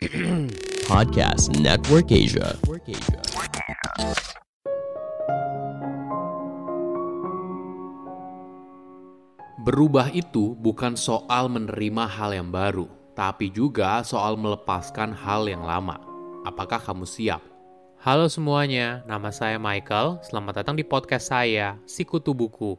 Podcast Network Asia. Berubah itu bukan soal menerima hal yang baru, tapi juga soal melepaskan hal yang lama. Apakah kamu siap? Halo semuanya, nama saya Michael. Selamat datang di podcast saya, Sikutu Buku.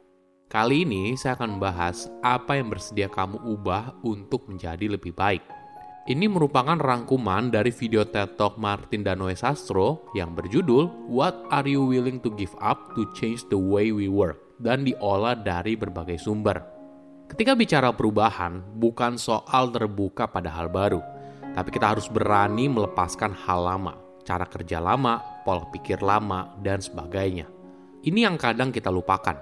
Kali ini saya akan membahas apa yang bersedia kamu ubah untuk menjadi lebih baik. Ini merupakan rangkuman dari video TED Talk Martin Danoe Sastro yang berjudul What Are You Willing to Give Up to Change the Way We Work dan diolah dari berbagai sumber. Ketika bicara perubahan, bukan soal terbuka pada hal baru, tapi kita harus berani melepaskan hal lama, cara kerja lama, pola pikir lama, dan sebagainya. Ini yang kadang kita lupakan.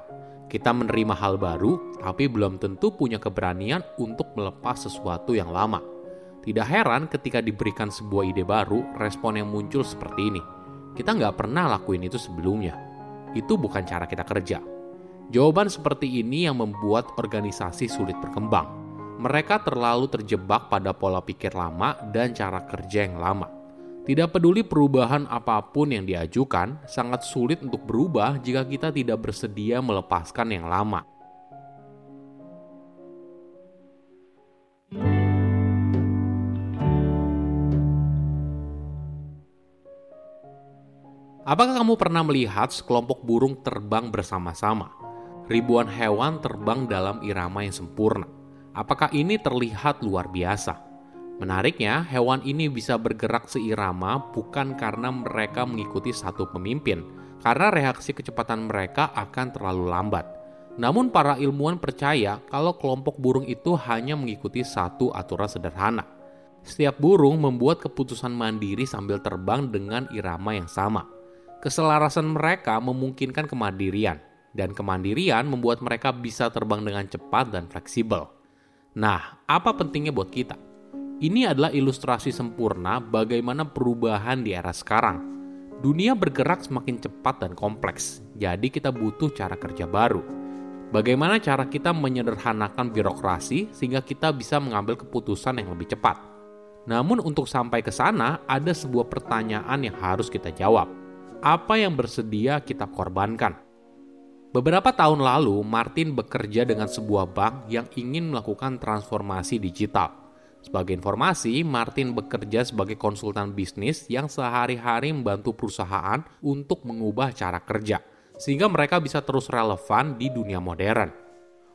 Kita menerima hal baru, tapi belum tentu punya keberanian untuk melepas sesuatu yang lama tidak heran ketika diberikan sebuah ide baru, respon yang muncul seperti ini. Kita nggak pernah lakuin itu sebelumnya. Itu bukan cara kita kerja. Jawaban seperti ini yang membuat organisasi sulit berkembang. Mereka terlalu terjebak pada pola pikir lama dan cara kerja yang lama. Tidak peduli perubahan apa pun yang diajukan, sangat sulit untuk berubah jika kita tidak bersedia melepaskan yang lama. Apakah kamu pernah melihat sekelompok burung terbang bersama-sama? Ribuan hewan terbang dalam irama yang sempurna. Apakah ini terlihat luar biasa? Menariknya, hewan ini bisa bergerak seirama bukan karena mereka mengikuti satu pemimpin, karena reaksi kecepatan mereka akan terlalu lambat. Namun para ilmuwan percaya kalau kelompok burung itu hanya mengikuti satu aturan sederhana. Setiap burung membuat keputusan mandiri sambil terbang dengan irama yang sama. Keselarasan mereka memungkinkan kemandirian, dan kemandirian membuat mereka bisa terbang dengan cepat dan fleksibel. Nah, apa pentingnya buat kita? Ini adalah ilustrasi sempurna bagaimana perubahan di era sekarang. Dunia bergerak semakin cepat dan kompleks, jadi kita butuh cara kerja baru. Bagaimana cara kita menyederhanakan birokrasi sehingga kita bisa mengambil keputusan yang lebih cepat? Namun, untuk sampai ke sana, ada sebuah pertanyaan yang harus kita jawab apa yang bersedia kita korbankan. Beberapa tahun lalu, Martin bekerja dengan sebuah bank yang ingin melakukan transformasi digital. Sebagai informasi, Martin bekerja sebagai konsultan bisnis yang sehari-hari membantu perusahaan untuk mengubah cara kerja, sehingga mereka bisa terus relevan di dunia modern.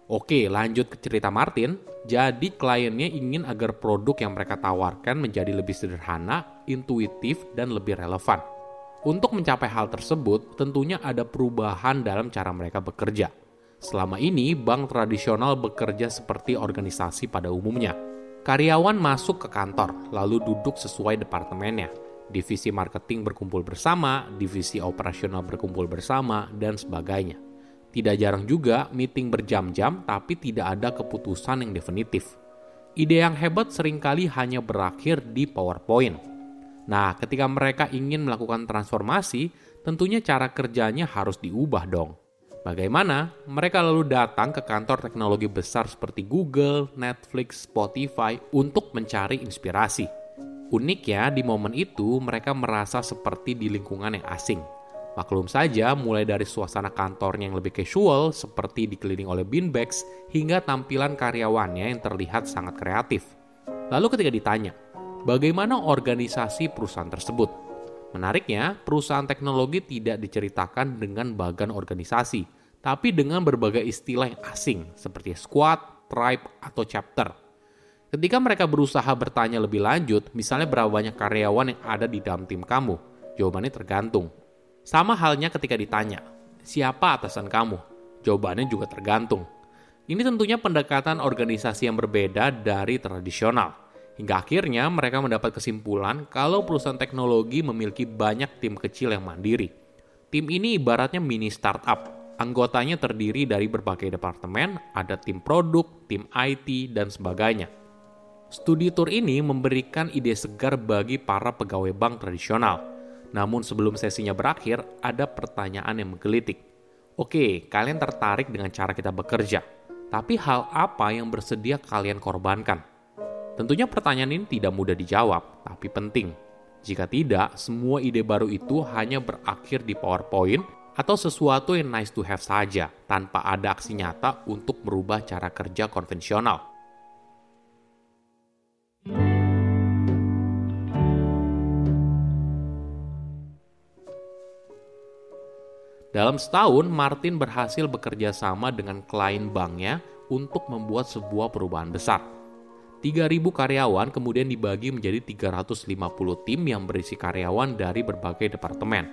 Oke, lanjut ke cerita Martin. Jadi kliennya ingin agar produk yang mereka tawarkan menjadi lebih sederhana, intuitif, dan lebih relevan. Untuk mencapai hal tersebut, tentunya ada perubahan dalam cara mereka bekerja. Selama ini, bank tradisional bekerja seperti organisasi pada umumnya. Karyawan masuk ke kantor, lalu duduk sesuai departemennya. Divisi marketing berkumpul bersama, divisi operasional berkumpul bersama, dan sebagainya. Tidak jarang juga meeting berjam-jam, tapi tidak ada keputusan yang definitif. Ide yang hebat sering kali hanya berakhir di PowerPoint Nah, ketika mereka ingin melakukan transformasi, tentunya cara kerjanya harus diubah dong. Bagaimana? Mereka lalu datang ke kantor teknologi besar seperti Google, Netflix, Spotify untuk mencari inspirasi. Uniknya, di momen itu mereka merasa seperti di lingkungan yang asing. Maklum saja, mulai dari suasana kantornya yang lebih casual, seperti dikelilingi oleh beanbags, hingga tampilan karyawannya yang terlihat sangat kreatif. Lalu ketika ditanya, bagaimana organisasi perusahaan tersebut. Menariknya, perusahaan teknologi tidak diceritakan dengan bagan organisasi, tapi dengan berbagai istilah yang asing seperti squad, tribe, atau chapter. Ketika mereka berusaha bertanya lebih lanjut, misalnya berapa banyak karyawan yang ada di dalam tim kamu, jawabannya tergantung. Sama halnya ketika ditanya, siapa atasan kamu? Jawabannya juga tergantung. Ini tentunya pendekatan organisasi yang berbeda dari tradisional Hingga akhirnya mereka mendapat kesimpulan kalau perusahaan teknologi memiliki banyak tim kecil yang mandiri. Tim ini ibaratnya mini startup. Anggotanya terdiri dari berbagai departemen, ada tim produk, tim IT, dan sebagainya. Studi tour ini memberikan ide segar bagi para pegawai bank tradisional. Namun sebelum sesinya berakhir, ada pertanyaan yang menggelitik. Oke, kalian tertarik dengan cara kita bekerja, tapi hal apa yang bersedia kalian korbankan? Tentunya pertanyaan ini tidak mudah dijawab, tapi penting. Jika tidak, semua ide baru itu hanya berakhir di PowerPoint atau sesuatu yang nice to have saja, tanpa ada aksi nyata untuk merubah cara kerja konvensional. Dalam setahun, Martin berhasil bekerja sama dengan klien banknya untuk membuat sebuah perubahan besar. 3.000 karyawan kemudian dibagi menjadi 350 tim yang berisi karyawan dari berbagai departemen.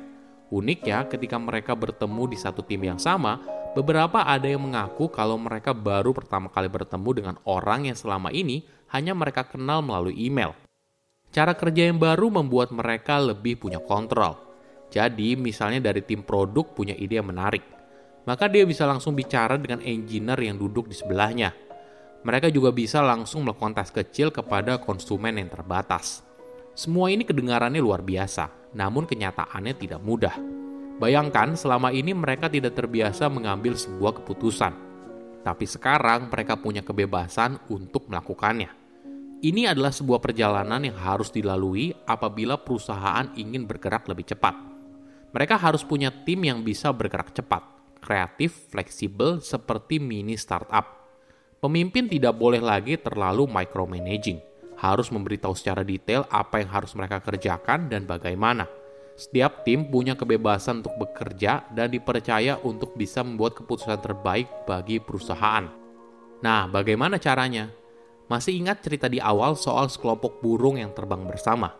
Uniknya, ketika mereka bertemu di satu tim yang sama, beberapa ada yang mengaku kalau mereka baru pertama kali bertemu dengan orang yang selama ini hanya mereka kenal melalui email. Cara kerja yang baru membuat mereka lebih punya kontrol jadi, misalnya dari tim produk punya ide yang menarik, maka dia bisa langsung bicara dengan engineer yang duduk di sebelahnya. Mereka juga bisa langsung melakukan tes kecil kepada konsumen yang terbatas. Semua ini kedengarannya luar biasa, namun kenyataannya tidak mudah. Bayangkan selama ini mereka tidak terbiasa mengambil sebuah keputusan. Tapi sekarang mereka punya kebebasan untuk melakukannya. Ini adalah sebuah perjalanan yang harus dilalui apabila perusahaan ingin bergerak lebih cepat mereka harus punya tim yang bisa bergerak cepat, kreatif, fleksibel, seperti mini startup. Pemimpin tidak boleh lagi terlalu micromanaging, harus memberitahu secara detail apa yang harus mereka kerjakan dan bagaimana. Setiap tim punya kebebasan untuk bekerja dan dipercaya untuk bisa membuat keputusan terbaik bagi perusahaan. Nah, bagaimana caranya? Masih ingat cerita di awal soal sekelompok burung yang terbang bersama?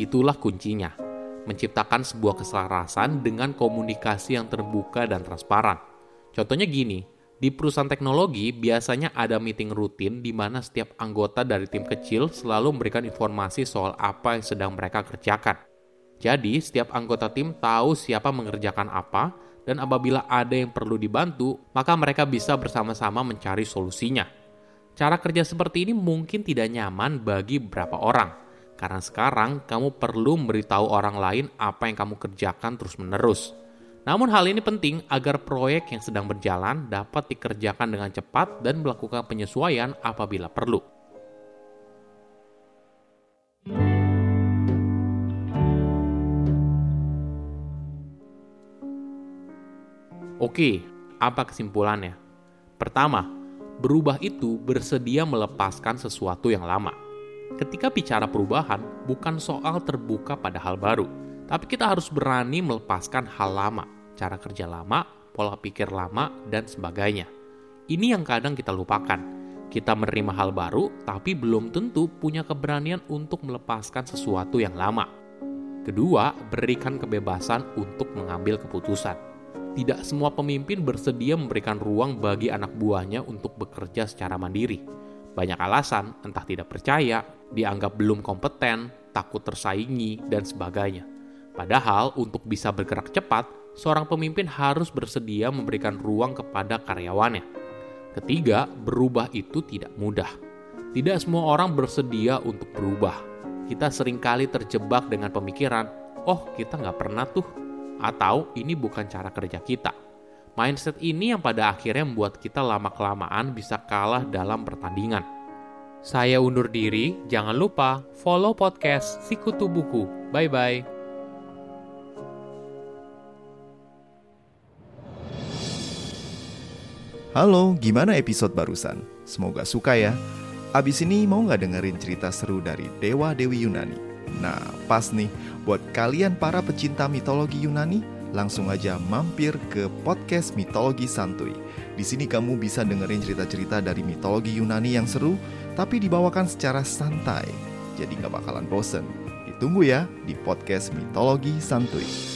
Itulah kuncinya menciptakan sebuah keselarasan dengan komunikasi yang terbuka dan transparan. Contohnya gini, di perusahaan teknologi biasanya ada meeting rutin di mana setiap anggota dari tim kecil selalu memberikan informasi soal apa yang sedang mereka kerjakan. Jadi, setiap anggota tim tahu siapa mengerjakan apa, dan apabila ada yang perlu dibantu, maka mereka bisa bersama-sama mencari solusinya. Cara kerja seperti ini mungkin tidak nyaman bagi beberapa orang, karena sekarang kamu perlu memberitahu orang lain apa yang kamu kerjakan terus-menerus. Namun hal ini penting agar proyek yang sedang berjalan dapat dikerjakan dengan cepat dan melakukan penyesuaian apabila perlu. Oke, apa kesimpulannya? Pertama, berubah itu bersedia melepaskan sesuatu yang lama. Ketika bicara perubahan, bukan soal terbuka pada hal baru, tapi kita harus berani melepaskan hal lama, cara kerja lama, pola pikir lama, dan sebagainya. Ini yang kadang kita lupakan. Kita menerima hal baru, tapi belum tentu punya keberanian untuk melepaskan sesuatu yang lama. Kedua, berikan kebebasan untuk mengambil keputusan. Tidak semua pemimpin bersedia memberikan ruang bagi anak buahnya untuk bekerja secara mandiri. Banyak alasan, entah tidak percaya, dianggap belum kompeten, takut tersaingi, dan sebagainya. Padahal, untuk bisa bergerak cepat, seorang pemimpin harus bersedia memberikan ruang kepada karyawannya. Ketiga, berubah itu tidak mudah. Tidak semua orang bersedia untuk berubah. Kita sering kali terjebak dengan pemikiran, oh kita nggak pernah tuh, atau ini bukan cara kerja kita. Mindset ini yang pada akhirnya membuat kita lama-kelamaan bisa kalah dalam pertandingan. Saya undur diri, jangan lupa follow podcast Sikutu Buku. Bye-bye. Halo, gimana episode barusan? Semoga suka ya. Abis ini mau nggak dengerin cerita seru dari Dewa Dewi Yunani? Nah, pas nih, buat kalian para pecinta mitologi Yunani, langsung aja mampir ke podcast Mitologi Santuy. Di sini kamu bisa dengerin cerita-cerita dari mitologi Yunani yang seru, tapi dibawakan secara santai, jadi nggak bakalan bosen. Ditunggu ya di podcast Mitologi Santuy.